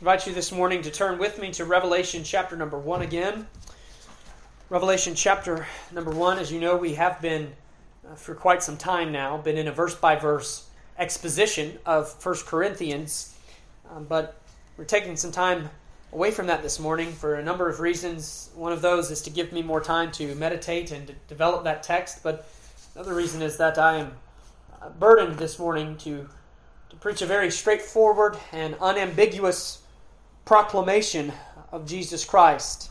invite you this morning to turn with me to Revelation chapter number 1 again. Revelation chapter number 1, as you know, we have been uh, for quite some time now, been in a verse by verse exposition of 1 Corinthians, um, but we're taking some time away from that this morning for a number of reasons. One of those is to give me more time to meditate and to develop that text, but another reason is that I am uh, burdened this morning to, to preach a very straightforward and unambiguous proclamation of Jesus Christ.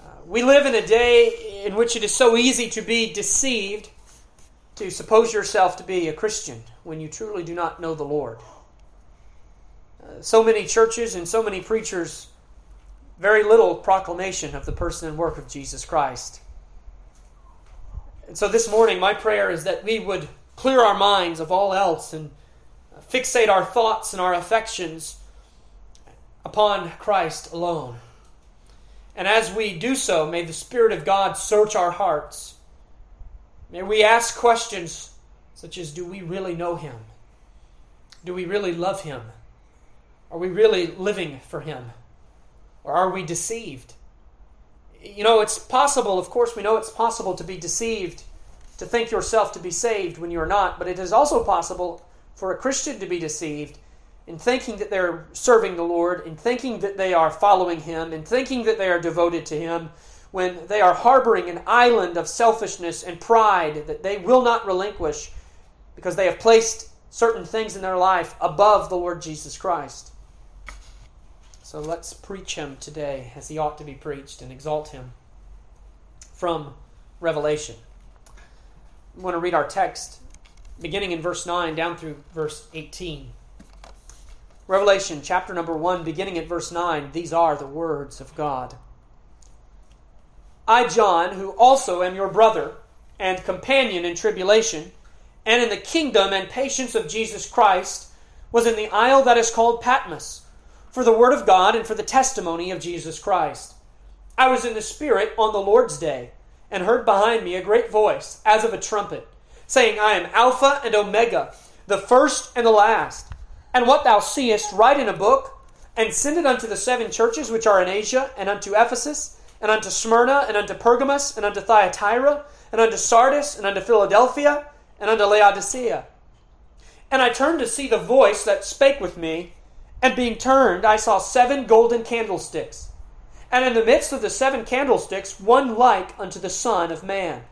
Uh, we live in a day in which it is so easy to be deceived, to suppose yourself to be a Christian when you truly do not know the Lord. Uh, so many churches and so many preachers, very little proclamation of the person and work of Jesus Christ. And so this morning, my prayer is that we would clear our minds of all else and fixate our thoughts and our affections upon Christ alone. And as we do so, may the Spirit of God search our hearts. May we ask questions such as Do we really know Him? Do we really love Him? Are we really living for Him? Or are we deceived? You know, it's possible, of course, we know it's possible to be deceived, to think yourself to be saved when you're not, but it is also possible for a Christian to be deceived in thinking that they're serving the Lord, in thinking that they are following Him, in thinking that they are devoted to Him, when they are harboring an island of selfishness and pride that they will not relinquish because they have placed certain things in their life above the Lord Jesus Christ. So let's preach Him today as He ought to be preached and exalt Him from Revelation. I want to read our text beginning in verse 9 down through verse 18. Revelation chapter number 1, beginning at verse 9, these are the words of God. I, John, who also am your brother and companion in tribulation, and in the kingdom and patience of Jesus Christ, was in the isle that is called Patmos, for the word of God and for the testimony of Jesus Christ. I was in the Spirit on the Lord's day, and heard behind me a great voice, as of a trumpet, saying, I am Alpha and Omega, the first and the last. And what thou seest, write in a book, and send it unto the seven churches which are in Asia, and unto Ephesus, and unto Smyrna, and unto Pergamos, and unto Thyatira, and unto Sardis, and unto Philadelphia, and unto Laodicea. And I turned to see the voice that spake with me, and being turned, I saw seven golden candlesticks. And in the midst of the seven candlesticks, one like unto the Son of Man,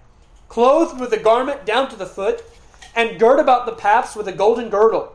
clothed with a garment down to the foot, and girt about the paps with a golden girdle.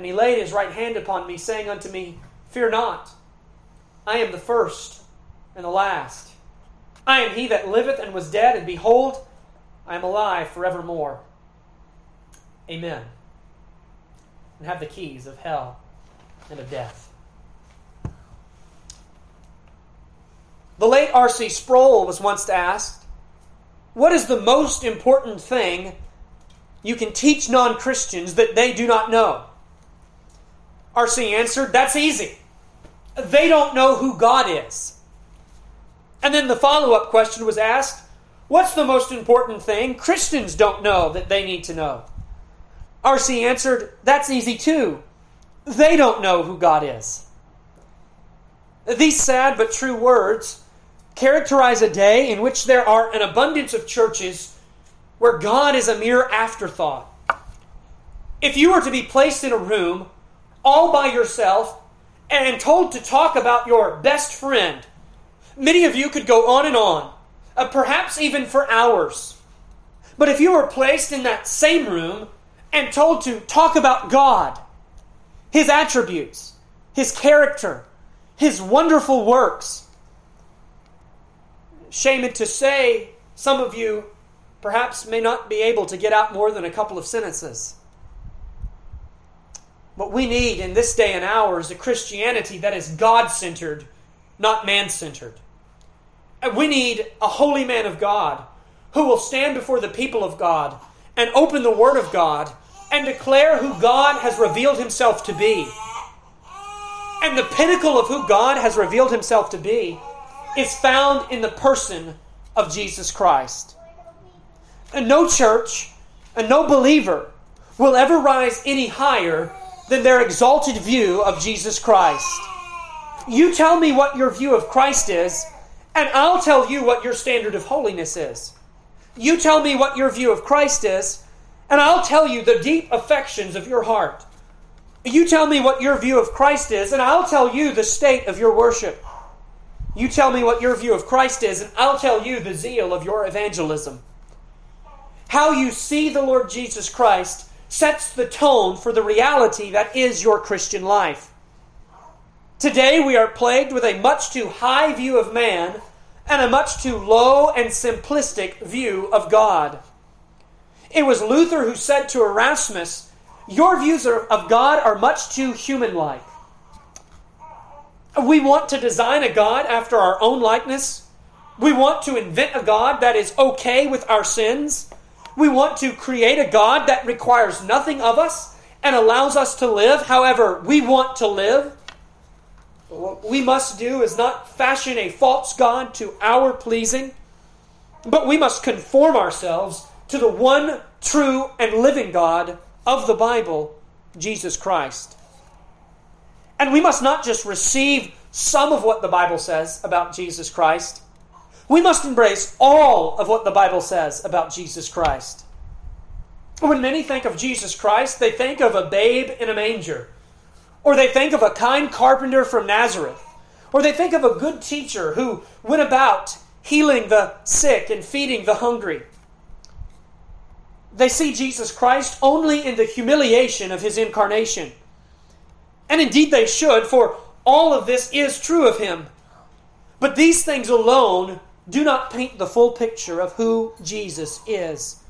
And he laid his right hand upon me, saying unto me, Fear not, I am the first and the last. I am he that liveth and was dead, and behold, I am alive forevermore. Amen. And have the keys of hell and of death. The late R.C. Sproul was once asked, What is the most important thing you can teach non Christians that they do not know? R.C. answered, That's easy. They don't know who God is. And then the follow up question was asked What's the most important thing Christians don't know that they need to know? R.C. answered, That's easy too. They don't know who God is. These sad but true words characterize a day in which there are an abundance of churches where God is a mere afterthought. If you were to be placed in a room all by yourself and told to talk about your best friend. Many of you could go on and on, uh, perhaps even for hours. But if you were placed in that same room and told to talk about God, His attributes, His character, His wonderful works, shame it to say, some of you perhaps may not be able to get out more than a couple of sentences. What we need in this day and hour is a Christianity that is God centered, not man centered. We need a holy man of God who will stand before the people of God and open the Word of God and declare who God has revealed himself to be. And the pinnacle of who God has revealed himself to be is found in the person of Jesus Christ. And no church and no believer will ever rise any higher than their exalted view of Jesus Christ. You tell me what your view of Christ is, and I'll tell you what your standard of holiness is. You tell me what your view of Christ is, and I'll tell you the deep affections of your heart. You tell me what your view of Christ is, and I'll tell you the state of your worship. You tell me what your view of Christ is, and I'll tell you the zeal of your evangelism. How you see the Lord Jesus Christ sets the tone for the reality that is your Christian life. Today we are plagued with a much too high view of man and a much too low and simplistic view of God. It was Luther who said to Erasmus, Your views of God are much too human like. We want to design a God after our own likeness. We want to invent a God that is okay with our sins. We want to create a God that requires nothing of us and allows us to live however we want to live. What we must do is not fashion a false God to our pleasing, but we must conform ourselves to the one true and living God of the Bible, Jesus Christ. And we must not just receive some of what the Bible says about Jesus Christ, we must embrace all of what the Bible says about Jesus Christ. When many think of Jesus Christ, they think of a babe in a manger, or they think of a kind carpenter from Nazareth, or they think of a good teacher who went about healing the sick and feeding the hungry. They see Jesus Christ only in the humiliation of his incarnation. And indeed they should, for all of this is true of him. But these things alone do not paint the full picture of who Jesus is.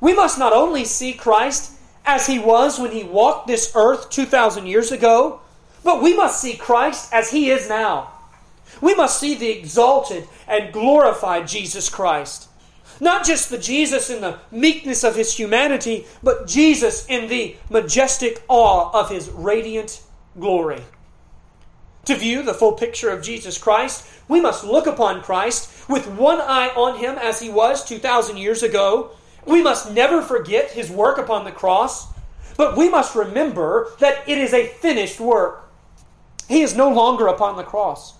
We must not only see Christ as he was when he walked this earth 2,000 years ago, but we must see Christ as he is now. We must see the exalted and glorified Jesus Christ. Not just the Jesus in the meekness of his humanity, but Jesus in the majestic awe of his radiant glory. To view the full picture of Jesus Christ, we must look upon Christ with one eye on him as he was 2,000 years ago. We must never forget his work upon the cross, but we must remember that it is a finished work. He is no longer upon the cross,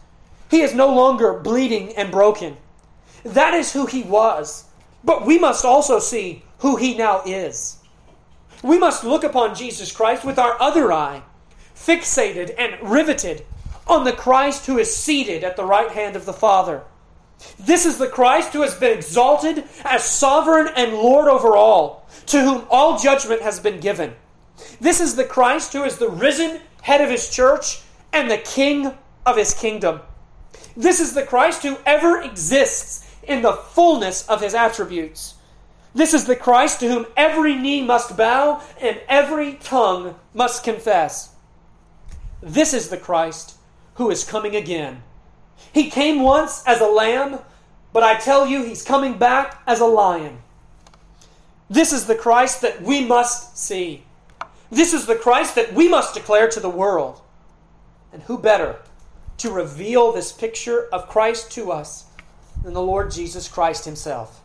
he is no longer bleeding and broken. That is who he was. But we must also see who he now is. We must look upon Jesus Christ with our other eye, fixated and riveted on the Christ who is seated at the right hand of the Father. This is the Christ who has been exalted as sovereign and Lord over all, to whom all judgment has been given. This is the Christ who is the risen head of his church and the king of his kingdom. This is the Christ who ever exists in the fullness of his attributes. This is the Christ to whom every knee must bow and every tongue must confess. This is the Christ who is coming again. He came once as a lamb, but I tell you, he's coming back as a lion. This is the Christ that we must see. This is the Christ that we must declare to the world. And who better to reveal this picture of Christ to us than the Lord Jesus Christ himself?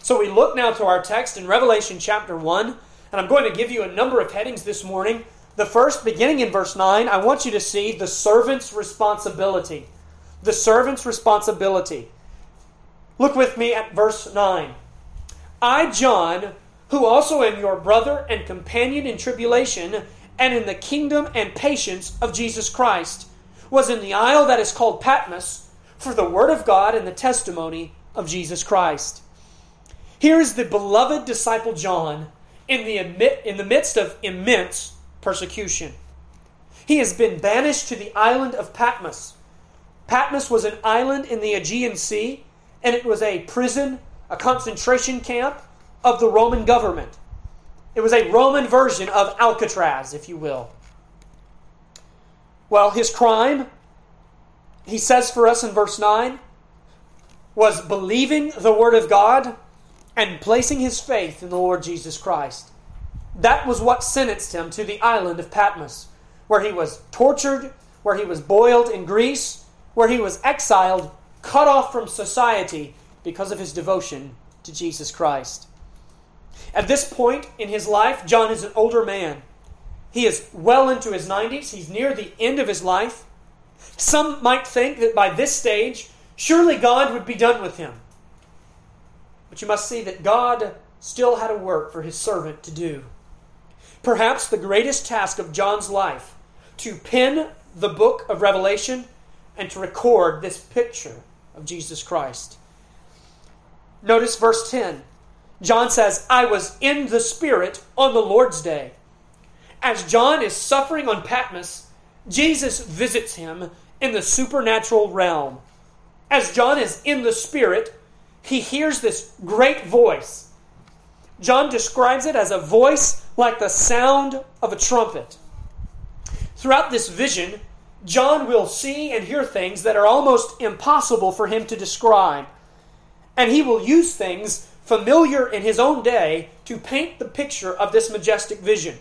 So we look now to our text in Revelation chapter 1, and I'm going to give you a number of headings this morning the first, beginning in verse 9, I want you to see the servant's responsibility. The servant's responsibility. Look with me at verse 9. I, John, who also am your brother and companion in tribulation and in the kingdom and patience of Jesus Christ, was in the isle that is called Patmos for the word of God and the testimony of Jesus Christ. Here is the beloved disciple John in the, in the midst of immense persecution. He has been banished to the island of Patmos. Patmos was an island in the Aegean Sea, and it was a prison, a concentration camp of the Roman government. It was a Roman version of Alcatraz, if you will. Well, his crime, he says for us in verse 9, was believing the Word of God and placing his faith in the Lord Jesus Christ. That was what sentenced him to the island of Patmos, where he was tortured, where he was boiled in grease, where he was exiled, cut off from society because of his devotion to Jesus Christ. At this point in his life, John is an older man. He is well into his 90s, he's near the end of his life. Some might think that by this stage, surely God would be done with him. But you must see that God still had a work for his servant to do. Perhaps the greatest task of John's life to pen the book of Revelation and to record this picture of Jesus Christ. Notice verse 10. John says, I was in the Spirit on the Lord's day. As John is suffering on Patmos, Jesus visits him in the supernatural realm. As John is in the Spirit, he hears this great voice. John describes it as a voice like the sound of a trumpet. Throughout this vision, John will see and hear things that are almost impossible for him to describe. And he will use things familiar in his own day to paint the picture of this majestic vision.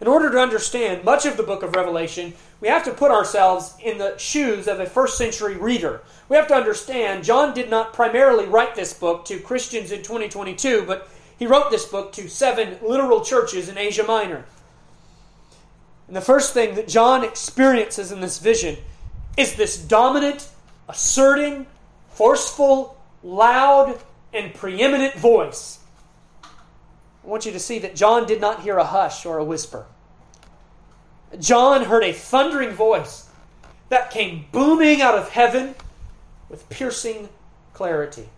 In order to understand much of the book of Revelation, we have to put ourselves in the shoes of a first century reader. We have to understand John did not primarily write this book to Christians in 2022, but he wrote this book to seven literal churches in Asia Minor. And the first thing that John experiences in this vision is this dominant, asserting, forceful, loud, and preeminent voice. I want you to see that John did not hear a hush or a whisper. John heard a thundering voice that came booming out of heaven with piercing clarity.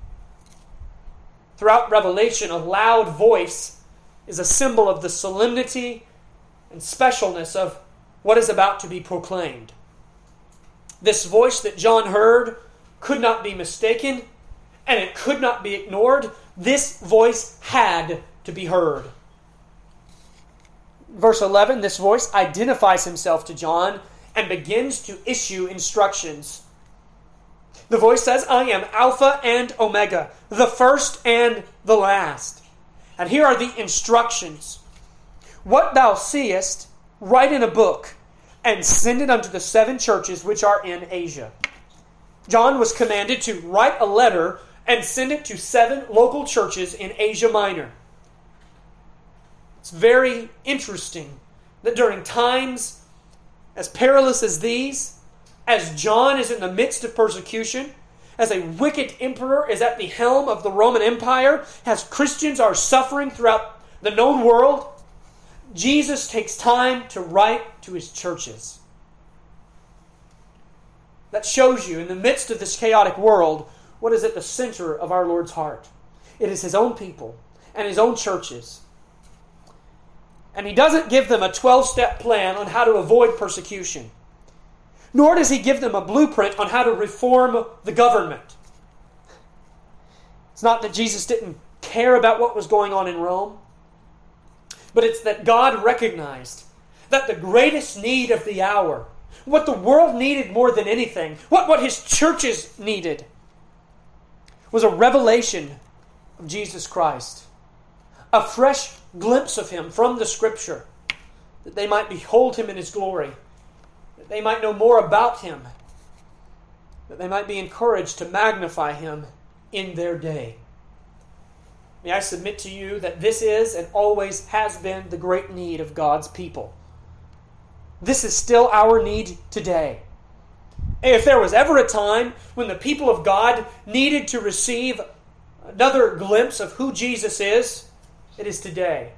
Throughout Revelation, a loud voice is a symbol of the solemnity and specialness of what is about to be proclaimed. This voice that John heard could not be mistaken and it could not be ignored. This voice had to be heard. Verse 11 this voice identifies himself to John and begins to issue instructions. The voice says, I am Alpha and Omega, the first and the last. And here are the instructions. What thou seest, write in a book, and send it unto the seven churches which are in Asia. John was commanded to write a letter and send it to seven local churches in Asia Minor. It's very interesting that during times as perilous as these, as John is in the midst of persecution, as a wicked emperor is at the helm of the Roman Empire, as Christians are suffering throughout the known world, Jesus takes time to write to his churches. That shows you, in the midst of this chaotic world, what is at the center of our Lord's heart. It is his own people and his own churches. And he doesn't give them a 12 step plan on how to avoid persecution, nor does he give them a blueprint on how to reform the government. It's not that Jesus didn't care about what was going on in Rome, but it's that God recognized that the greatest need of the hour, what the world needed more than anything, what, what his churches needed, was a revelation of Jesus Christ, a fresh glimpse of him from the Scripture, that they might behold him in his glory, that they might know more about him, that they might be encouraged to magnify him in their day. May I submit to you that this is and always has been the great need of God's people. This is still our need today. If there was ever a time when the people of God needed to receive another glimpse of who Jesus is, it is today.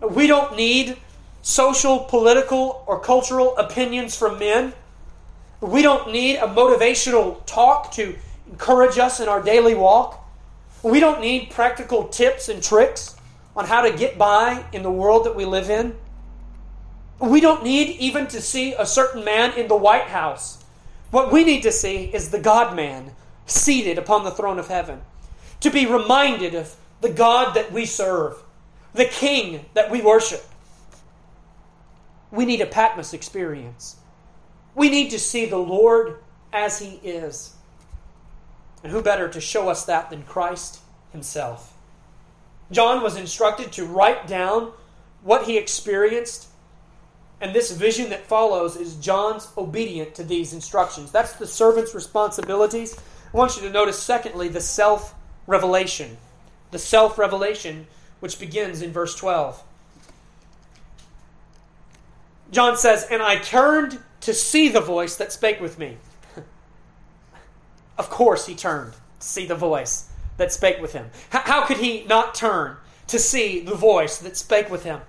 We don't need social, political, or cultural opinions from men. We don't need a motivational talk to encourage us in our daily walk. We don't need practical tips and tricks on how to get by in the world that we live in. We don't need even to see a certain man in the White House. What we need to see is the God man seated upon the throne of heaven. To be reminded of the God that we serve. the King that we worship. We need a Patmos experience. We need to see the Lord as He is. And who better to show us that than Christ Himself? John was instructed to write down what he experienced, and this vision that follows is John's obedient to these instructions. That's the servant's responsibilities. I want you to notice, secondly, the self revelation. The self revelation, which begins in verse 12. John says, And I turned to see the voice that spake with me. of course, he turned to see the voice that spake with him. How could he not turn to see the voice that spake with him?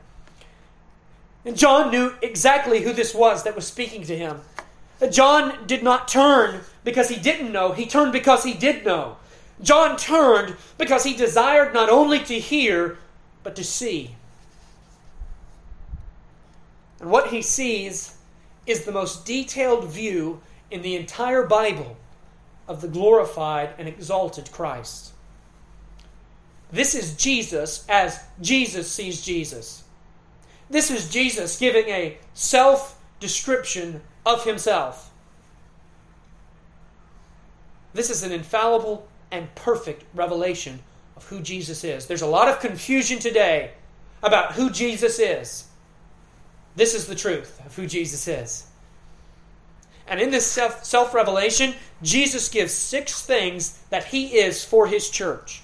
And John knew exactly who this was that was speaking to him. John did not turn because he didn't know, he turned because he did know. John turned because he desired not only to hear, but to see. And what he sees is the most detailed view in the entire Bible of the glorified and exalted Christ. This is Jesus as Jesus sees Jesus. This is Jesus giving a self description of himself. This is an infallible and perfect revelation of who Jesus is. There's a lot of confusion today about who Jesus is. This is the truth of who Jesus is. And in this self revelation, Jesus gives six things that he is for his church.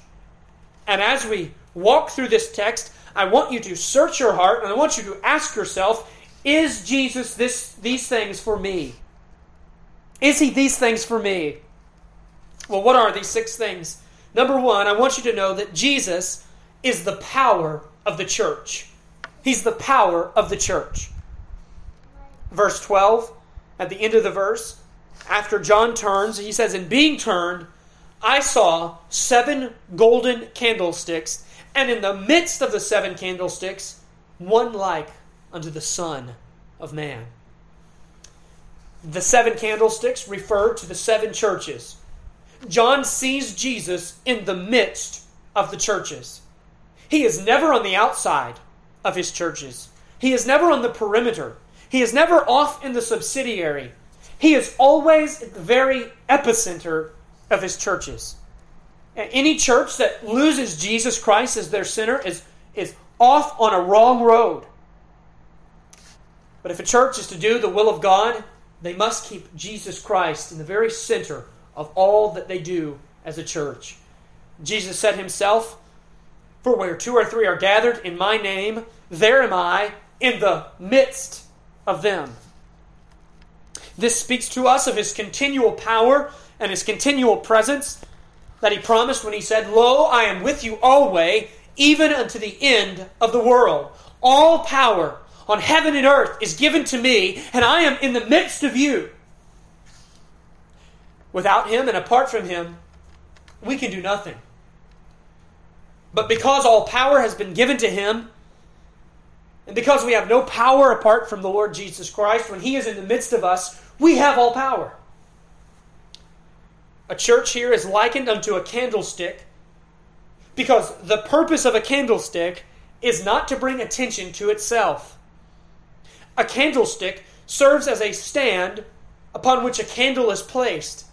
And as we walk through this text, I want you to search your heart and I want you to ask yourself is Jesus this, these things for me? Is he these things for me? Well, what are these six things? Number one, I want you to know that Jesus is the power of the church. He's the power of the church. Verse 12, at the end of the verse, after John turns, he says, In being turned, I saw seven golden candlesticks, and in the midst of the seven candlesticks, one like unto the Son of Man. The seven candlesticks refer to the seven churches. John sees Jesus in the midst of the churches. He is never on the outside of his churches, he is never on the perimeter, he is never off in the subsidiary. He is always at the very epicenter of his churches. Any church that loses Jesus Christ as their center is, is off on a wrong road. But if a church is to do the will of God, they must keep Jesus Christ in the very center of all that they do as a church. Jesus said himself, For where two or three are gathered in my name, there am I in the midst of them. This speaks to us of his continual power and his continual presence that he promised when he said, Lo, I am with you always, even unto the end of the world. All power on heaven and earth is given to me, and I am in the midst of you. Without him and apart from him, we can do nothing. But because all power has been given to him, and because we have no power apart from the Lord Jesus Christ, when he is in the midst of us, we have all power. A church here is likened unto a candlestick because the purpose of a candlestick is not to bring attention to itself. A candlestick serves as a stand upon which a candle is placed,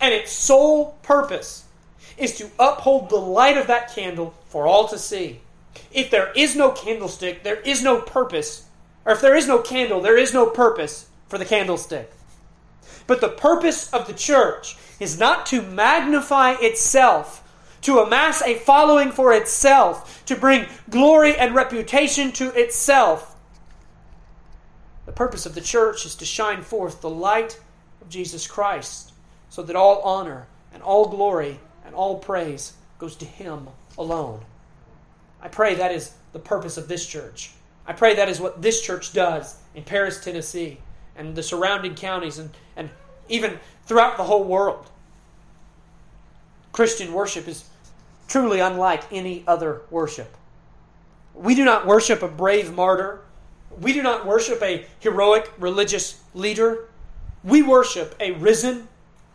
and its sole purpose is to uphold the light of that candle for all to see. If there is no candlestick, there is no purpose, or if there is no candle, there is no purpose for the candlestick. But the purpose of the church is not to magnify itself, to amass a following for itself, to bring glory and reputation to itself the purpose of the church is to shine forth the light of Jesus Christ so that all honor and all glory and all praise goes to Him alone. I pray that is the purpose of this church. I pray that is what this church does in Paris, Tennessee, and the surrounding counties, and, and even throughout the whole world. Christian worship is truly unlike any other worship. We do not worship a brave martyr we do not worship a heroic religious leader. We worship a risen,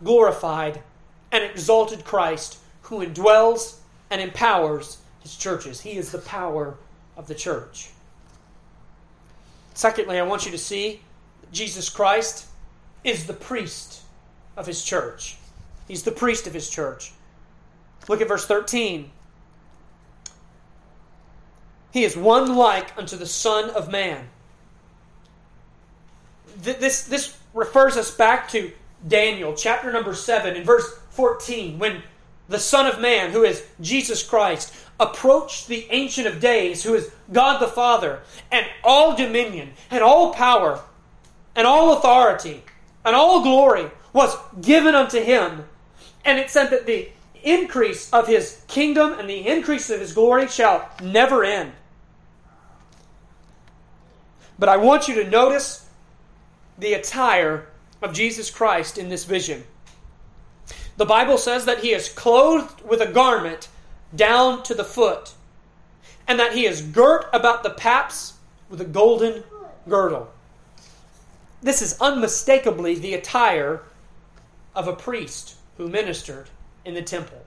glorified, and exalted Christ who indwells and empowers his churches. He is the power of the church. Secondly, I want you to see Jesus Christ is the priest of his church. He's the priest of his church. Look at verse 13. He is one like unto the Son of Man. This, this refers us back to Daniel, chapter number 7, in verse 14, when the Son of Man, who is Jesus Christ, approached the Ancient of Days, who is God the Father, and all dominion, and all power, and all authority, and all glory was given unto him. And it said that the increase of his kingdom and the increase of his glory shall never end. But I want you to notice the attire of Jesus Christ in this vision. The Bible says that he is clothed with a garment down to the foot, and that he is girt about the paps with a golden girdle. This is unmistakably the attire of a priest who ministered in the temple.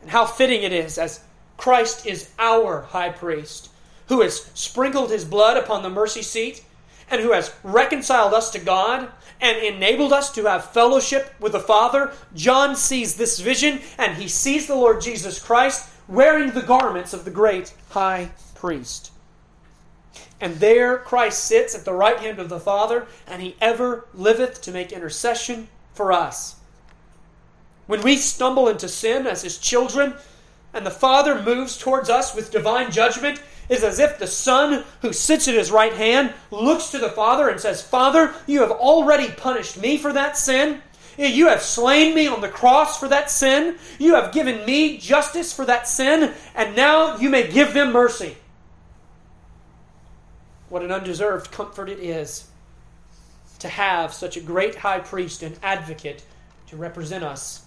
And how fitting it is, as Christ is our high priest, who has sprinkled his blood upon the mercy seat, and who has reconciled us to God and enabled us to have fellowship with the Father. John sees this vision, and he sees the Lord Jesus Christ wearing the garments of the great high priest. And there Christ sits at the right hand of the Father, and he ever liveth to make intercession for us. When we stumble into sin as his children, and the Father moves towards us with divine judgment, is as if the Son who sits at his right hand looks to the Father and says, Father, you have already punished me for that sin. You have slain me on the cross for that sin. You have given me justice for that sin, and now you may give them mercy. What an undeserved comfort it is to have such a great high priest and advocate to represent us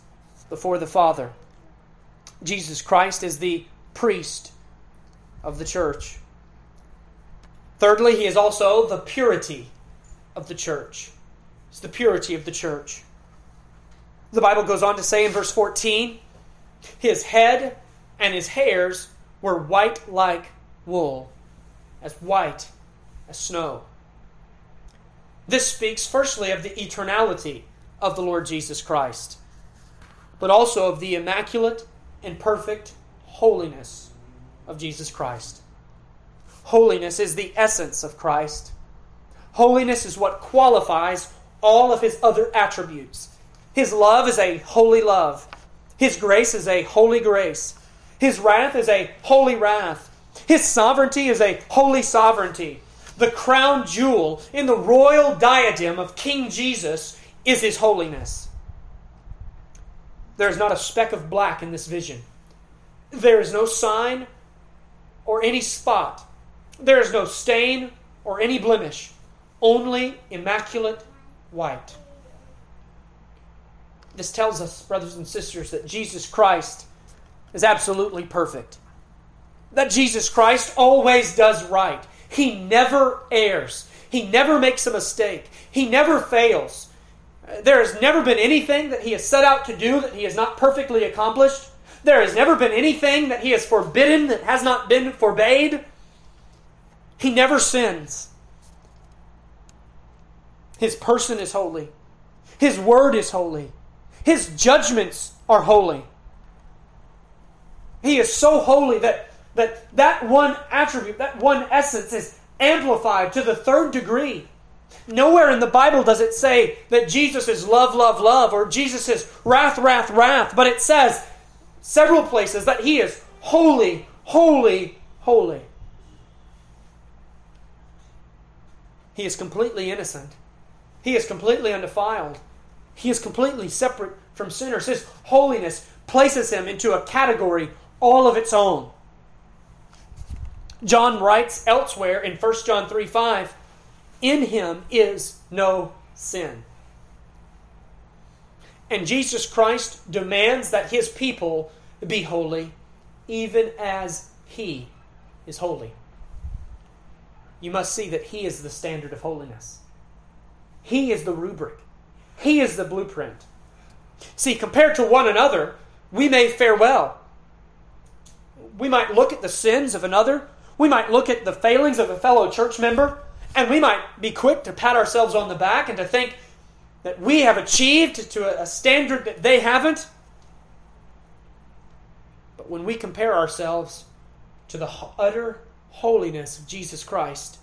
before the Father. Jesus Christ is the priest of the church. Thirdly, he is also the purity of the church. It's the purity of the church. The Bible goes on to say in verse 14 his head and his hairs were white like wool, as white as snow. This speaks firstly of the eternality of the Lord Jesus Christ, but also of the immaculate and perfect holiness of Jesus Christ. Holiness is the essence of Christ. Holiness is what qualifies all of his other attributes. His love is a holy love. His grace is a holy grace. His wrath is a holy wrath. His sovereignty is a holy sovereignty. The crown jewel in the royal diadem of King Jesus is his holiness. There is not a speck of black in this vision. There is no sign or any spot. There is no stain or any blemish. Only immaculate white. This tells us, brothers and sisters, that Jesus Christ is absolutely perfect. That Jesus Christ always does right. He never errs. He never makes a mistake. He never fails. There has never been anything that he has set out to do that he has not perfectly accomplished. There has never been anything that he has forbidden that has not been forbade. He never sins. His person is holy. His word is holy. His judgments are holy. He is so holy that that that one attribute, that one essence is amplified to the third degree. Nowhere in the Bible does it say that Jesus is love, love, love, or Jesus is wrath, wrath, wrath, but it says several places that he is holy, holy, holy. He is completely innocent. He is completely undefiled. He is completely separate from sinners. His holiness places him into a category all of its own. John writes elsewhere in 1 John 3 5, in him is no sin. And Jesus Christ demands that his people be holy, even as he is holy. You must see that he is the standard of holiness. He is the rubric. He is the blueprint. See, compared to one another, we may fare well. we might look at the sins of another, we might look at the failings of a fellow church member, and we might be quick to pat ourselves on the back and to think that we have achieved to a standard that they haven't. But when we compare ourselves to the utter holiness of Jesus Christ,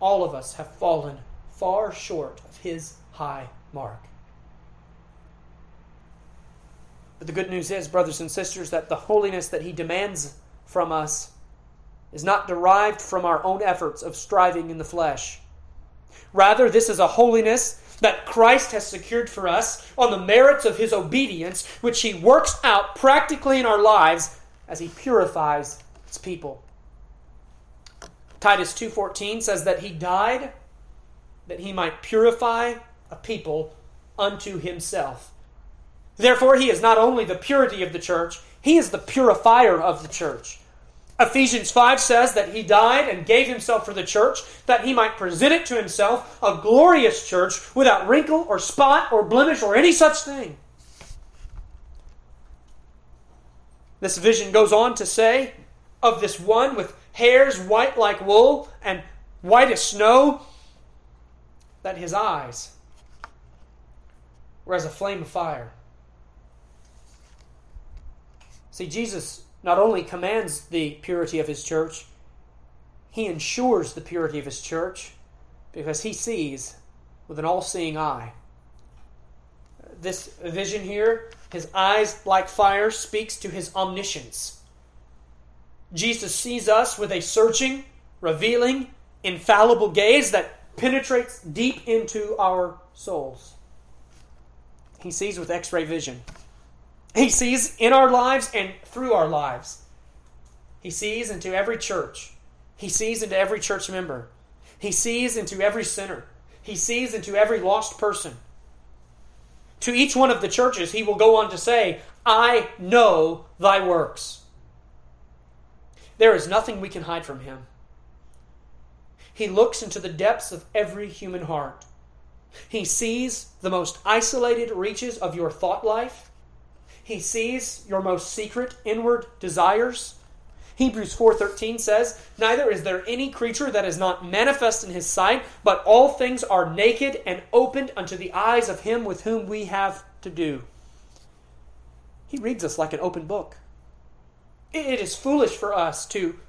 all of us have fallen far short of his high mark. But the good news is, brothers and sisters, that the holiness that he demands from us is not derived from our own efforts of striving in the flesh. Rather, this is a holiness that Christ has secured for us on the merits of his obedience, which he works out practically in our lives as he purifies his people. Titus 2:14 says that he died that he might purify a people unto himself. Therefore he is not only the purity of the church, he is the purifier of the church. Ephesians 5 says that he died and gave himself for the church, that he might present it to himself a glorious church without wrinkle or spot or blemish or any such thing. This vision goes on to say of this one with hairs white like wool and white as snow, that his eyes were as a flame of fire. See, Jesus not only commands the purity of his church, he ensures the purity of his church because he sees with an all seeing eye. This vision here, his eyes like fire, speaks to his omniscience. Jesus sees us with a searching, revealing, infallible gaze that penetrates deep into our souls. He sees with x ray vision. He sees in our lives and through our lives. He sees into every church. He sees into every church member. He sees into every sinner. He sees into every lost person. To each one of the churches, he will go on to say, I know thy works. There is nothing we can hide from him. He looks into the depths of every human heart. He sees the most isolated reaches of your thought life. He sees your most secret inward desires. Hebrews 4:13 says, "Neither is there any creature that is not manifest in his sight, but all things are naked and opened unto the eyes of him with whom we have to do." He reads us like an open book. It is foolish for us to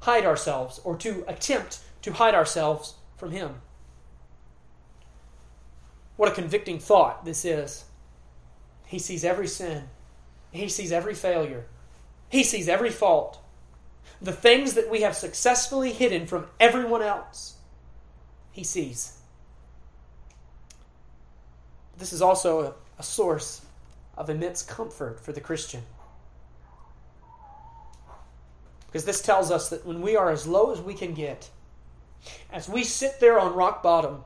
hide ourselves or to attempt to hide ourselves from him. What a convicting thought this is. He sees every sin, He sees every failure, He sees every fault. The things that we have successfully hidden from everyone else, He sees. This is also a, a source of immense comfort for the Christian. Because this tells us that when we are as low as we can get, as we sit there on rock bottom,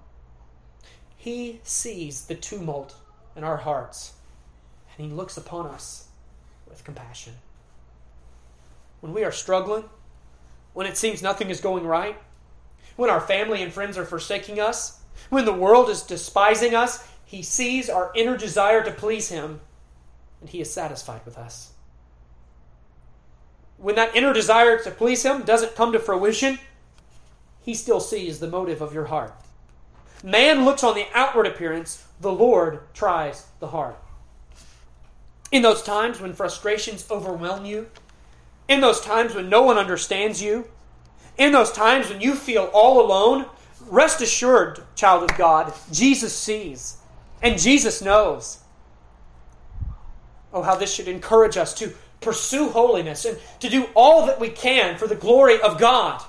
He sees the tumult in our hearts and He looks upon us with compassion. When we are struggling, when it seems nothing is going right, when our family and friends are forsaking us, when the world is despising us, He sees our inner desire to please Him, and He is satisfied with us. When that inner desire to please Him doesn't come to fruition, He still sees the motive of your heart. Man looks on the outward appearance, the Lord tries the heart. In those times when frustrations overwhelm you, in those times when no one understands you, in those times when you feel all alone, rest assured, child of God, Jesus sees and Jesus knows. Oh, how this should encourage us to pursue holiness and to do all that we can for the glory of God,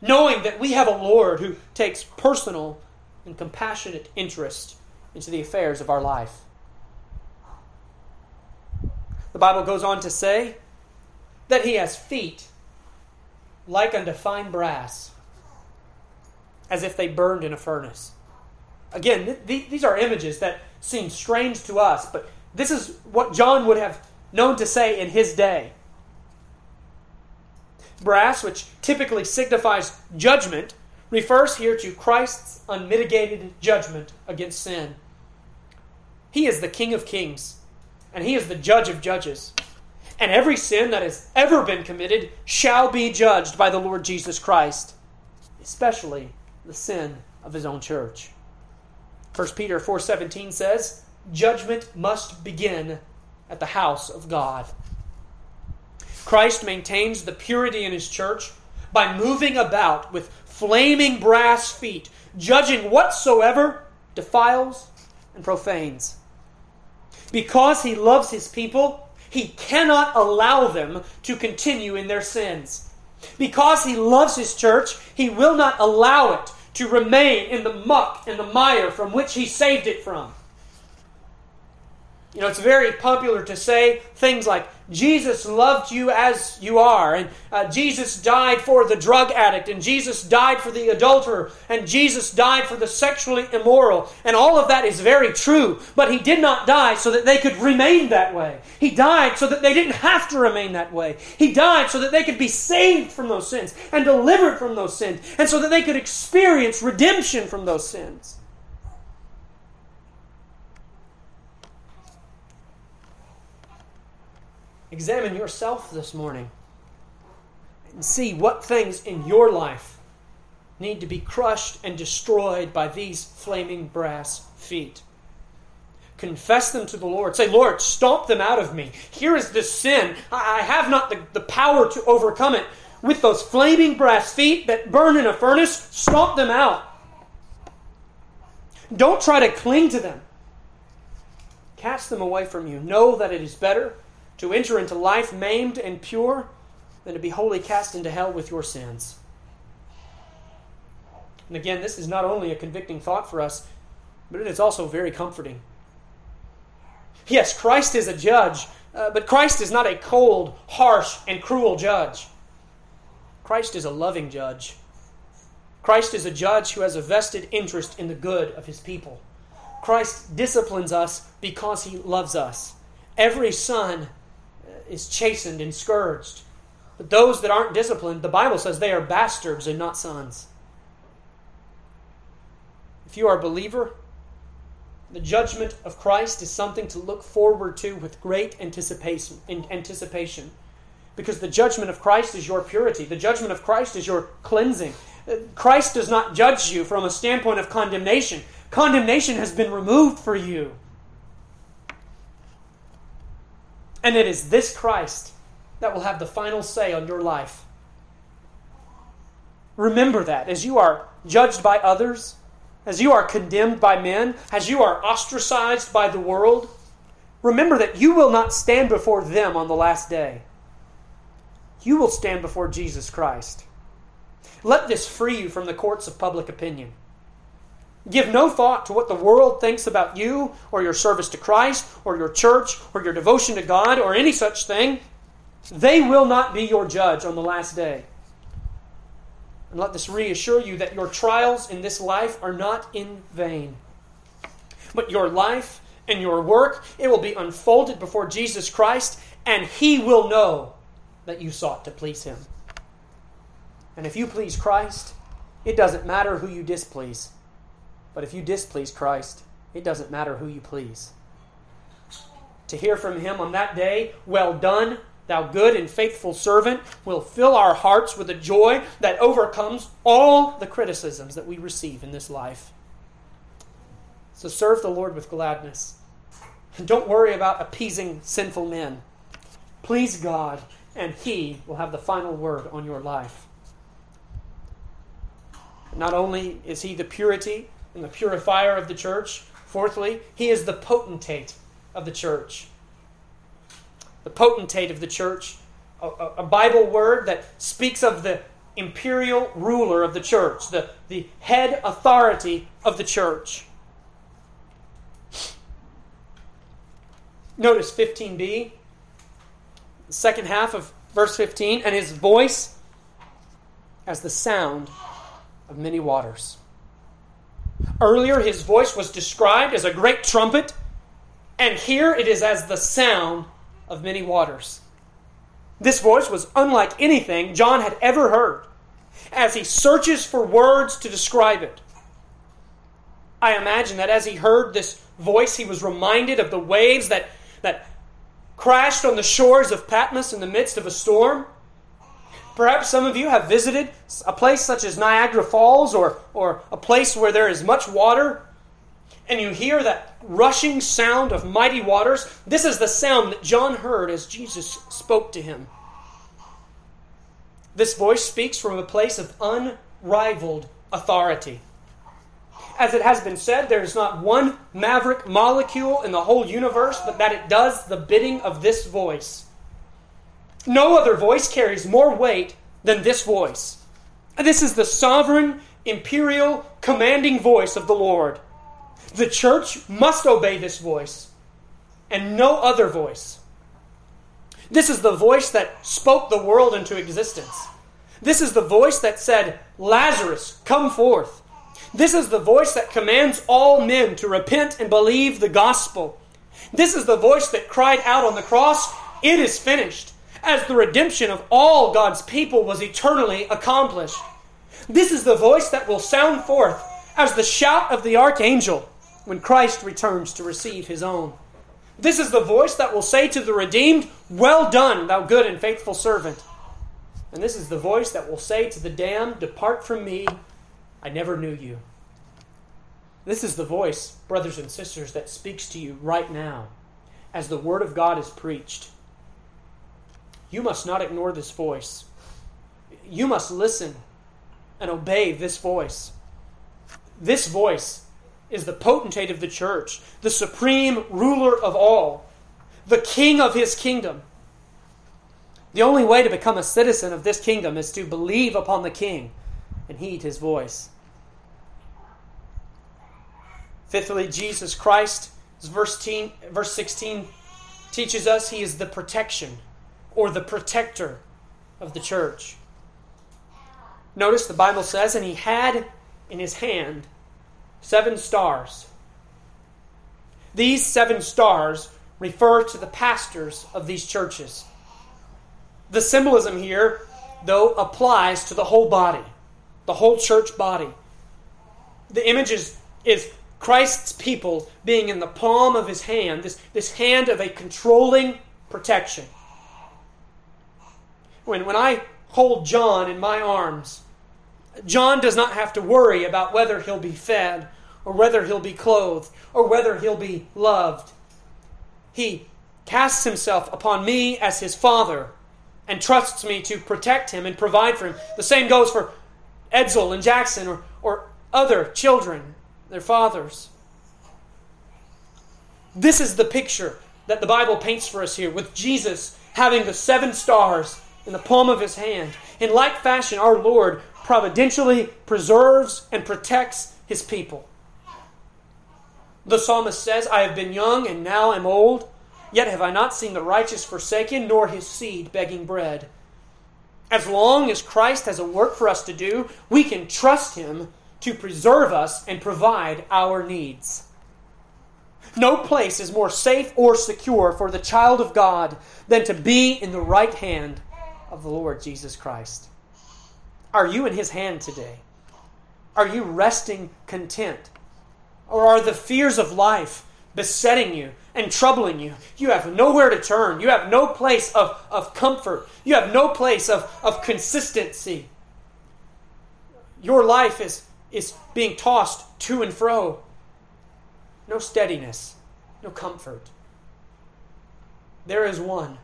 knowing that we have a Lord who takes personal and compassionate interest into the affairs of our life. The Bible goes on to say that he has feet like unto fine brass, as if they burned in a furnace. Again, th- th- these are images that seem strange to us, but this is what John would have known to say in his day. Brass, which typically signifies judgment, refers here to Christ's unmitigated judgment against sin. He is the King of kings and he is the judge of judges. And every sin that has ever been committed shall be judged by the Lord Jesus Christ, especially the sin of his own church. 1 Peter 4:17 says, "Judgment must begin at the house of God." Christ maintains the purity in his church by moving about with flaming brass feet, judging whatsoever defiles and profanes. Because he loves his people, he cannot allow them to continue in their sins. Because he loves his church, he will not allow it to remain in the muck and the mire from which he saved it from. You know, it's very popular to say things like, Jesus loved you as you are, and uh, Jesus died for the drug addict, and Jesus died for the adulterer, and Jesus died for the sexually immoral. And all of that is very true, but He did not die so that they could remain that way. He died so that they didn't have to remain that way. He died so that they could be saved from those sins and delivered from those sins, and so that they could experience redemption from those sins. Examine yourself this morning and see what things in your life need to be crushed and destroyed by these flaming brass feet. Confess them to the Lord. Say, Lord, stomp them out of me. Here is this sin. I have not the, the power to overcome it. With those flaming brass feet that burn in a furnace, stomp them out. Don't try to cling to them. Cast them away from you. Know that it is better to enter into life maimed and pure than to be wholly cast into hell with your sins. And again, this is not only a convicting thought for us, but it is also very comforting. Yes, Christ is a judge, uh, but Christ is not a cold, harsh, and cruel judge. Christ is a loving judge. Christ is a judge who has a vested interest in the good of his people. Christ disciplines us because he loves us. Every son is chastened and scourged. But those that aren't disciplined, the Bible says they are bastards and not sons. If you are a believer, the judgment of Christ is something to look forward to with great anticipation, anticipation. Because the judgment of Christ is your purity. The judgment of Christ is your cleansing. Christ does not judge you from a standpoint of condemnation. Condemnation has been removed for you. And it is this Christ that will have the final say on your life. Remember that as you are judged by others, as you are condemned by men, as you are ostracized by the world, remember that you will not stand before them on the last day. You will stand before Jesus Christ. Let this free you from the courts of public opinion. Give no thought to what the world thinks about you or your service to Christ or your church or your devotion to God or any such thing. They will not be your judge on the last day. And let this reassure you that your trials in this life are not in vain. But your life and your work, it will be unfolded before Jesus Christ, and He will know that you sought to please Him. And if you please Christ, it doesn't matter who you displease. But if you displease Christ, it doesn't matter who you please. To hear from him on that day, well done, thou good and faithful servant, will fill our hearts with a joy that overcomes all the criticisms that we receive in this life. So serve the Lord with gladness. And don't worry about appeasing sinful men. Please God, and He will have the final word on your life. Not only is He the purity and the purifier of the church. Fourthly, he is the potentate of the church. The potentate of the church, a, a, Bible word that speaks of the imperial ruler of the church, the, the head authority of the church. Notice 15b, the second half of verse 15, and his voice as the sound of many waters. Earlier, his voice was described as a great trumpet, and here it is as the sound of many waters. This voice was unlike anything John had ever heard as he searches for words to describe it. I imagine that as he heard this voice, he was reminded of the waves that, that crashed on the shores of Patmos in the midst of a storm. Perhaps some of you have visited a place such as Niagara Falls or, or a place where there is much water, and you hear that rushing sound of mighty waters. This is the sound that John heard as Jesus spoke to him. This voice speaks from a place of unrivaled authority. As it has been said, there is not one maverick molecule in the whole universe, but that it does the bidding of this voice. No other voice carries more weight than this voice. This is the sovereign, imperial, commanding voice of the Lord. The church must obey this voice and no other voice. This is the voice that spoke the world into existence. This is the voice that said, Lazarus, come forth. This is the voice that commands all men to repent and believe the gospel. This is the voice that cried out on the cross, It is finished as the redemption of all God's people was eternally accomplished. This is the voice that will sound forth as the shout of the archangel when Christ returns to receive his own. This is the voice that will say to the redeemed, Well done, thou good and faithful servant. And this is the voice that will say to the damned, Depart from me, I never knew you. This is the voice, brothers and sisters, that speaks to you right now as the Word of God is preached. You must not ignore this voice. You must listen and obey this voice. This voice is the potentate of the church, the supreme ruler of all, the king of his kingdom. The only way to become a citizen of this kingdom is to believe upon the king and heed his voice. Fifthly, Jesus Christ, verse 16 teaches us he is the protection or the protector of the church. Notice the Bible says, and he had in his hand seven stars. These seven stars refer to the pastors of these churches. The symbolism here, though, applies to the whole body, the whole church body. The image is, is Christ's people being in the palm of his hand, this, this hand of a controlling protection. When, when I hold John in my arms, John does not have to worry about whether he'll be fed, or whether he'll be clothed, or whether he'll be loved. He casts himself upon me as his father and trusts me to protect him and provide for him. The same goes for Edsel and Jackson or, or other children, their fathers. This is the picture that the Bible paints for us here with Jesus having the seven stars in the palm of his hand. In like fashion, our Lord providentially preserves and protects his people. The psalmist says, I have been young and now am old, yet have I not seen the righteous forsaken, nor his seed begging bread. As long as Christ has a work for us to do, we can trust him to preserve us and provide our needs. No place is more safe or secure for the child of God than to be in the right hand of the Lord Jesus Christ. Are you in His hand today? Are you resting content? Or are the fears of life besetting you and troubling you? You have nowhere to turn. You have no place of, of comfort. You have no place of, of consistency. Your life is, is being tossed to and fro. No steadiness, no comfort. There is one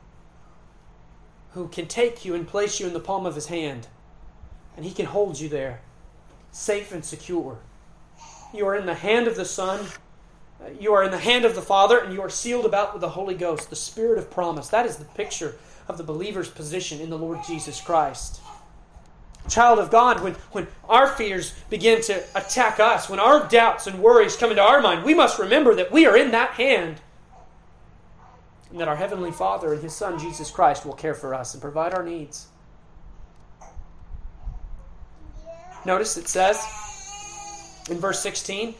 who can take you and place you in the palm of his hand. And he can hold you there, safe and secure. You are in the hand of the Son, uh, you are in the hand of the Father, and you are sealed about with the Holy Ghost, the Spirit of promise. That is the picture of the believer's position in the Lord Jesus Christ. Child of God, when, when our fears begin to attack us, when our doubts and worries come into our mind, we must remember that we are in that hand and that our Heavenly Father and His Son, Jesus Christ, will care for us and provide our needs. Notice it says in verse 16,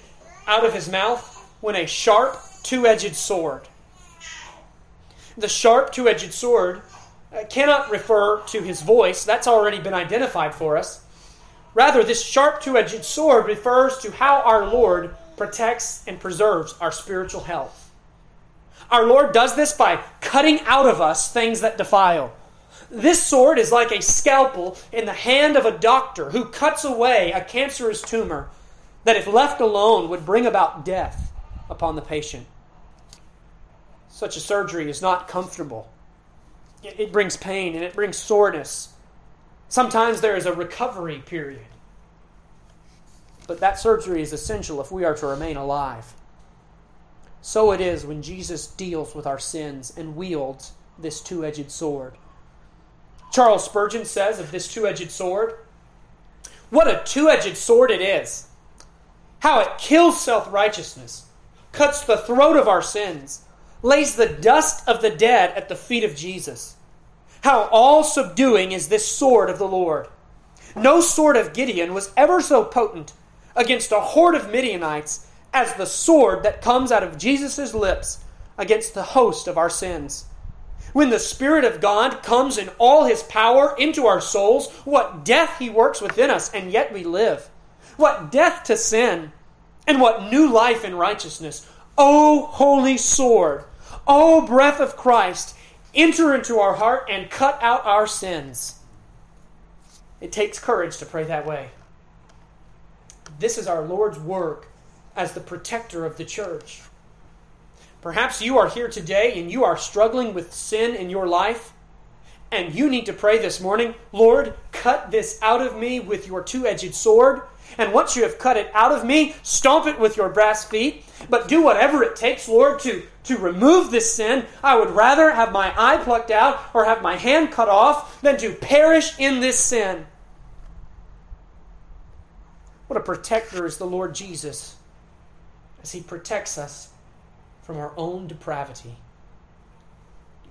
out of his mouth went a sharp, two edged sword. The sharp, two edged sword uh, cannot refer to his voice, that's already been identified for us. Rather, this sharp, two edged sword refers to how our Lord protects and preserves our spiritual health. Our Lord does this by cutting out of us things that defile. This sword is like a scalpel in the hand of a doctor who cuts away a cancerous tumor that, if left alone, would bring about death upon the patient. Such a surgery is not comfortable. It brings pain and it brings soreness. Sometimes there is a recovery period. But that surgery is essential if we are to remain alive. So it is when Jesus deals with our sins and wields this two edged sword. Charles Spurgeon says of this two edged sword, What a two edged sword it is! How it kills self righteousness, cuts the throat of our sins, lays the dust of the dead at the feet of Jesus. How all subduing is this sword of the Lord! No sword of Gideon was ever so potent against a horde of Midianites as the sword that comes out of Jesus' lips against the host of our sins. When the Spirit of God comes in all his power into our souls, what death he works within us, and yet we live. What death to sin, and what new life in righteousness. O holy sword, O breath of Christ, enter into our heart and cut out our sins. It takes courage to pray that way. This is our Lord's work as the protector of the church. Perhaps you are here today and you are struggling with sin in your life, and you need to pray this morning Lord, cut this out of me with your two edged sword. And once you have cut it out of me, stomp it with your brass feet. But do whatever it takes, Lord, to, to remove this sin. I would rather have my eye plucked out or have my hand cut off than to perish in this sin. What a protector is the Lord Jesus as he protects us from our own depravity.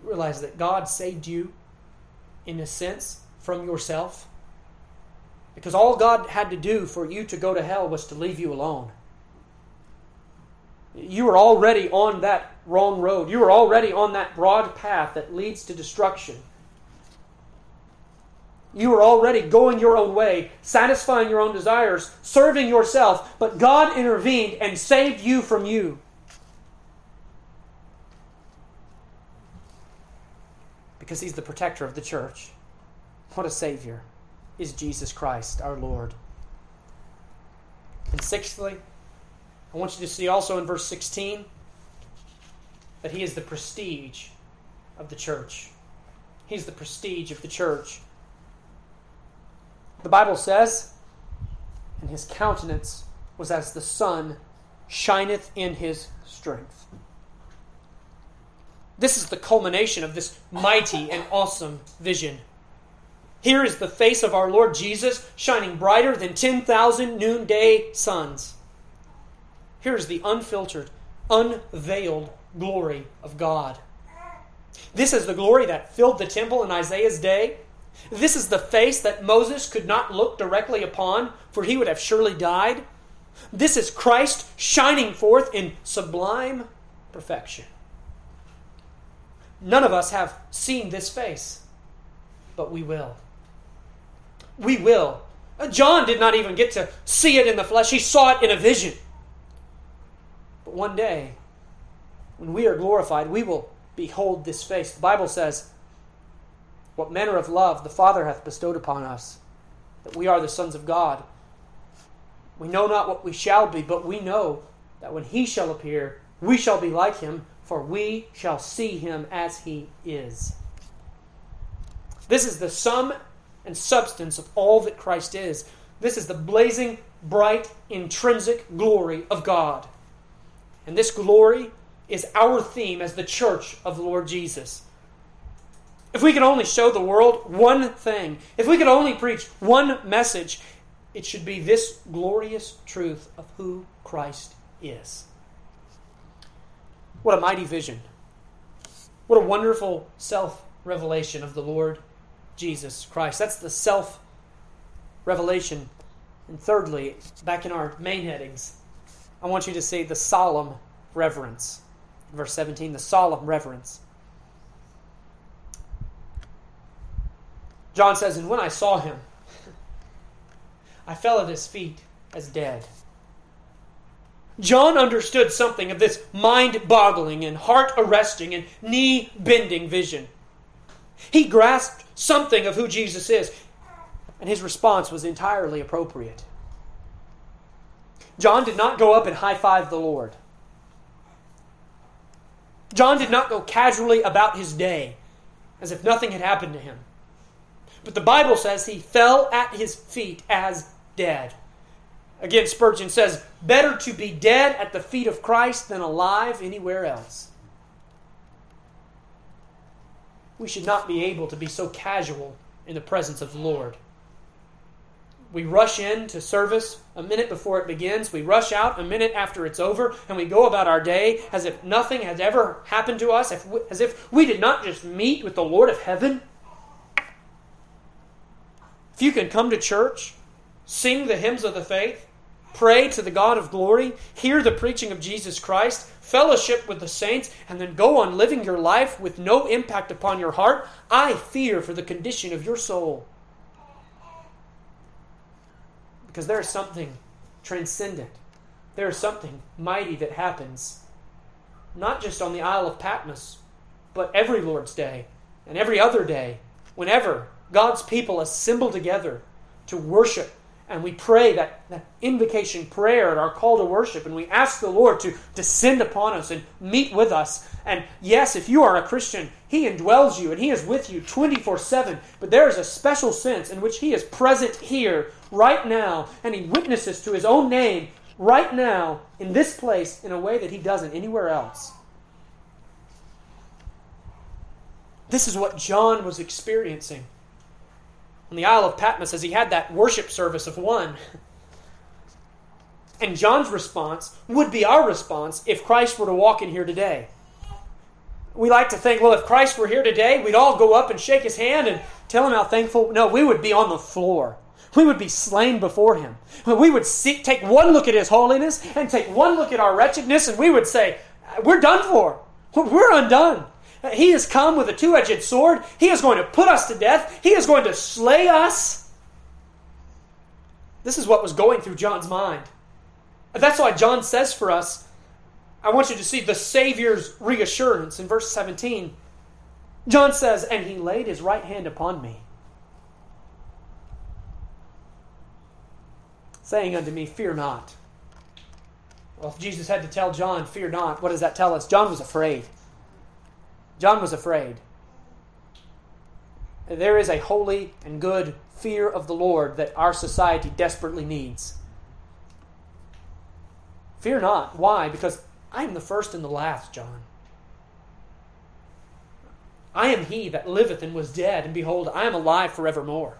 You realize that God saved you, in a sense, from yourself? Because all God had to do for you to go to hell was to leave you alone. You were already on that wrong road. You were already on that broad path that leads to destruction. You were already going your own way, satisfying your own desires, serving yourself, but God intervened and saved you from you. Because He's the protector of the church. What a Savior is Jesus Christ, our Lord. And sixthly, I want you to see also in verse 16 that He is the prestige of the church. He's the prestige of the church. The Bible says, and his countenance was as the sun shineth in his strength. This is the culmination of this mighty and awesome vision. Here is the face of our Lord Jesus shining brighter than 10,000 noonday suns. Here is the unfiltered, unveiled glory of God. This is the glory that filled the temple in Isaiah's day this is the face that Moses could not look directly upon, for he would have surely died. This is Christ shining forth in sublime perfection. None of us have seen this face, but we will. We will. Uh, John did not even get to see it in the flesh, he saw it in a vision. But one day, when we are glorified, we will behold this face. The Bible says, what manner of love the Father hath bestowed upon us, that we are the sons of God. We know not what we shall be, but we know that when he shall appear, we shall be like him, for we shall see him as he is. This is the sum and substance of all that Christ is. This is the blazing, bright, intrinsic glory of God. And this glory is our theme as the church of the Lord Jesus. If we could only show the world one thing, if we could only preach one message, it should be this glorious truth of who Christ is. What a mighty vision. What a wonderful self revelation of the Lord Jesus Christ. That's the self revelation. And thirdly, back in our main headings, I want you to see the solemn reverence. Verse 17, the solemn reverence. John says, And when I saw him, I fell at his feet as dead. John understood something of this mind boggling and heart arresting and knee bending vision. He grasped something of who Jesus is, and his response was entirely appropriate. John did not go up and high five the Lord. John did not go casually about his day as if nothing had happened to him. But the Bible says he fell at his feet as dead. Again, Spurgeon says, Better to be dead at the feet of Christ than alive anywhere else. We should not be able to be so casual in the presence of the Lord. We rush in to service a minute before it begins. We rush out a minute after it's over, and we go about our day as if nothing has ever happened to us, as if we did not just meet with the Lord of heaven. If you can come to church, sing the hymns of the faith, pray to the God of glory, hear the preaching of Jesus Christ, fellowship with the saints, and then go on living your life with no impact upon your heart, I fear for the condition of your soul. Because there is something transcendent, there is something mighty that happens, not just on the Isle of Patmos, but every Lord's Day and every other day, whenever God's people assemble together to worship and we pray that, that invocation prayer at our call to worship, and we ask the Lord to descend upon us and meet with us. And yes, if you are a Christian, He indwells you and He is with you 24 7. But there is a special sense in which He is present here, right now, and He witnesses to His own name right now in this place in a way that He doesn't anywhere else. This is what John was experiencing on the Isle of Patmos as he had that worship service of one. And John's response would be our response if Christ were to walk in here today. We like to think, well, if Christ were here today, we'd all go up and shake his hand and tell him how thankful. No, we would be on the floor. We would be slain before him. We would see, take one look at his holiness and take one look at our wretchedness, and we would say, We're done for. We're undone. He has come with a two edged sword. He is going to put us to death. He is going to slay us. This is what was going through John's mind. That's why John says for us, I want you to see the Savior's reassurance in verse 17. John says, And he laid his right hand upon me, saying unto me, Fear not. Well, if Jesus had to tell John, Fear not, what does that tell us? John was afraid. John was afraid. There is a holy and good fear of the Lord that our society desperately needs. Fear not. Why? Because I am the first and the last, John. I am he that liveth and was dead, and behold, I am alive forevermore.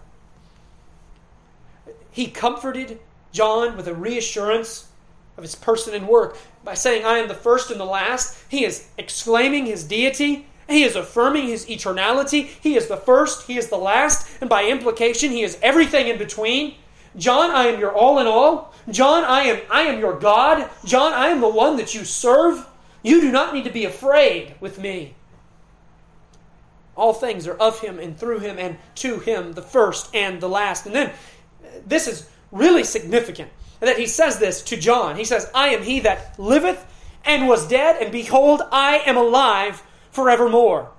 He comforted John with a reassurance of his person and work by saying, I am the first and the last. He is exclaiming his deity he is affirming his eternality. He is the first, he is the last, and by implication, he is everything in between. John, I am your all in all. John, I am I am your God. John, I am the one that you serve. You do not need to be afraid with me. All things are of him and through him and to him, the first and the last. And then this is really significant that he says this to John. He says, I am he that liveth and was dead, and behold, I am alive forevermore.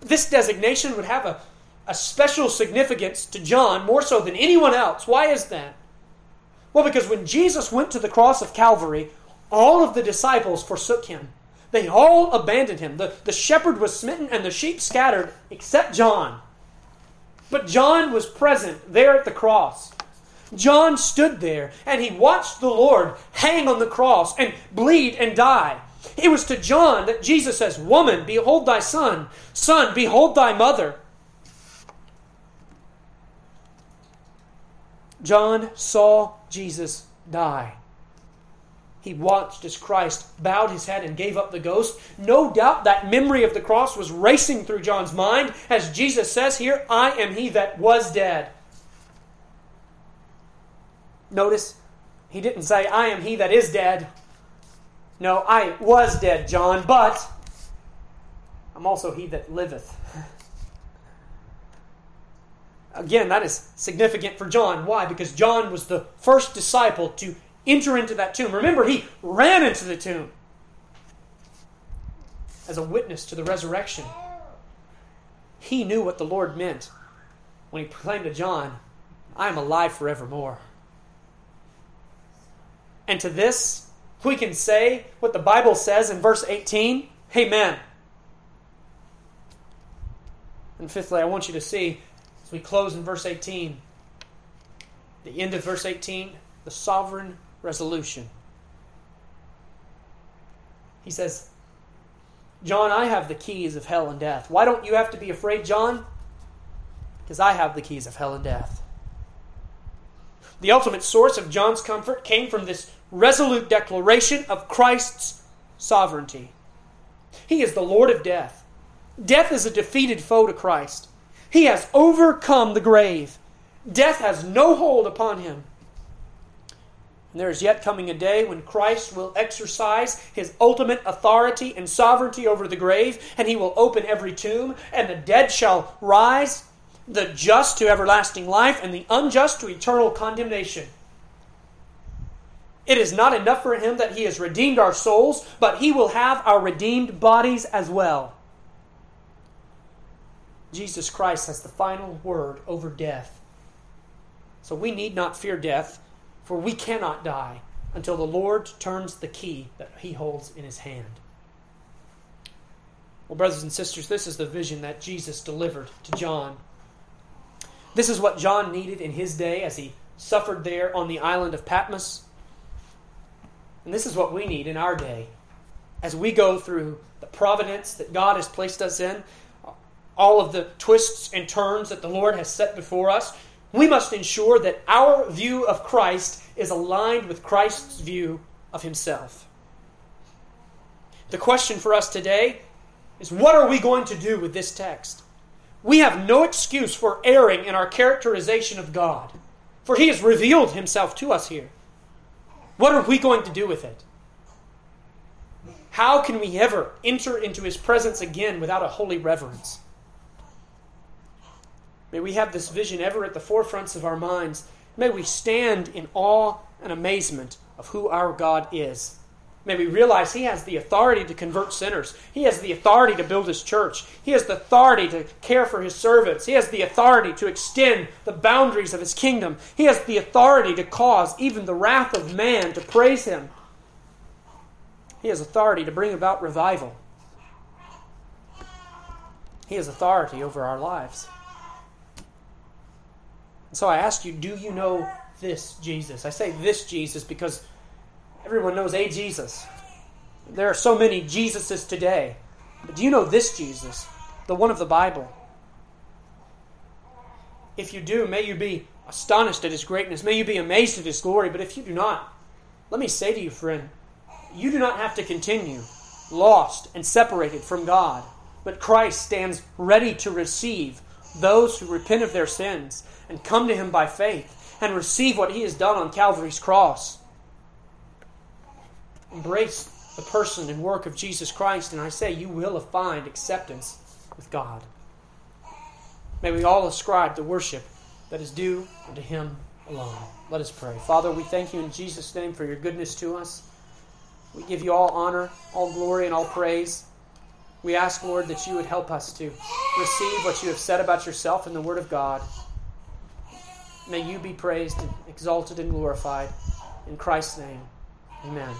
This designation would have a, a special significance to John more so than anyone else. Why is that? Well, because when Jesus went to the cross of Calvary, all of the disciples forsook him. They all abandoned him. The, the shepherd was smitten and the sheep scattered, except John. But John was present there at the cross. John stood there and he watched the Lord hang on the cross and bleed and die. It was to John that Jesus says, Woman, behold thy son. Son, behold thy mother. John saw Jesus die. He watched as Christ bowed his head and gave up the ghost. No doubt that memory of the cross was racing through John's mind as Jesus says here, I am he that was dead. Notice, he didn't say, I am he that is dead. No, I was dead, John, but I'm also he that liveth. Again, that is significant for John. Why? Because John was the first disciple to enter into that tomb. Remember, he ran into the tomb as a witness to the resurrection. He knew what the Lord meant when he proclaimed to John, I am alive forevermore. And to this, we can say what the Bible says in verse 18 Amen. And fifthly, I want you to see, as we close in verse 18, the end of verse 18, the sovereign resolution. He says, John, I have the keys of hell and death. Why don't you have to be afraid, John? Because I have the keys of hell and death. The ultimate source of John's comfort came from this resolute declaration of Christ's sovereignty. He is the Lord of death. Death is a defeated foe to Christ. He has overcome the grave. Death has no hold upon him. And there is yet coming a day when Christ will exercise his ultimate authority and sovereignty over the grave, and he will open every tomb, and the dead shall rise, the just to everlasting life, and the unjust to eternal condemnation. It is not enough for him that he has redeemed our souls, but he will have our redeemed bodies as well. Jesus Christ has the final word over death. So we need not fear death for we cannot die until the Lord turns the key that he holds in his hand. Well, brothers and sisters, this is the vision that Jesus delivered to John. This is what John needed in his day as he suffered there on the island of Patmos. And this is what we need in our day as we go through the providence that God has placed us in, all of the twists and turns that the Lord has set before us we must ensure that our view of Christ is aligned with Christ's view of himself. The question for us today is what are we going to do with this text? We have no excuse for erring in our characterization of God, for he has revealed himself to us here. What are we going to do with it? How can we ever enter into his presence again without a holy reverence? May we have this vision ever at the forefronts of our minds. May we stand in awe and amazement of who our God is. May we realize He has the authority to convert sinners. He has the authority to build His church. He has the authority to care for His servants. He has the authority to extend the boundaries of His kingdom. He has the authority to cause even the wrath of man to praise Him. He has authority to bring about revival. He has authority over our lives. And so I ask you, do you know this Jesus? I say this Jesus because everyone knows a Jesus. There are so many Jesuses today. But do you know this Jesus, the one of the Bible? If you do, may you be astonished at his greatness. May you be amazed at his glory. But if you do not, let me say to you, friend, you do not have to continue lost and separated from God. But Christ stands ready to receive those who repent of their sins and come to Him by faith and receive what He has done on Calvary's cross. Embrace the person and work of Jesus Christ, and I say you will find acceptance with God. May we all ascribe the worship that is due unto Him alone. Let us pray. Father, we thank you in Jesus' name for your goodness to us. We give you all honor, all glory, and all praise. We ask, Lord, that you would help us to receive what you have said about yourself in the Word of God. May you be praised and exalted and glorified. In Christ's name, amen.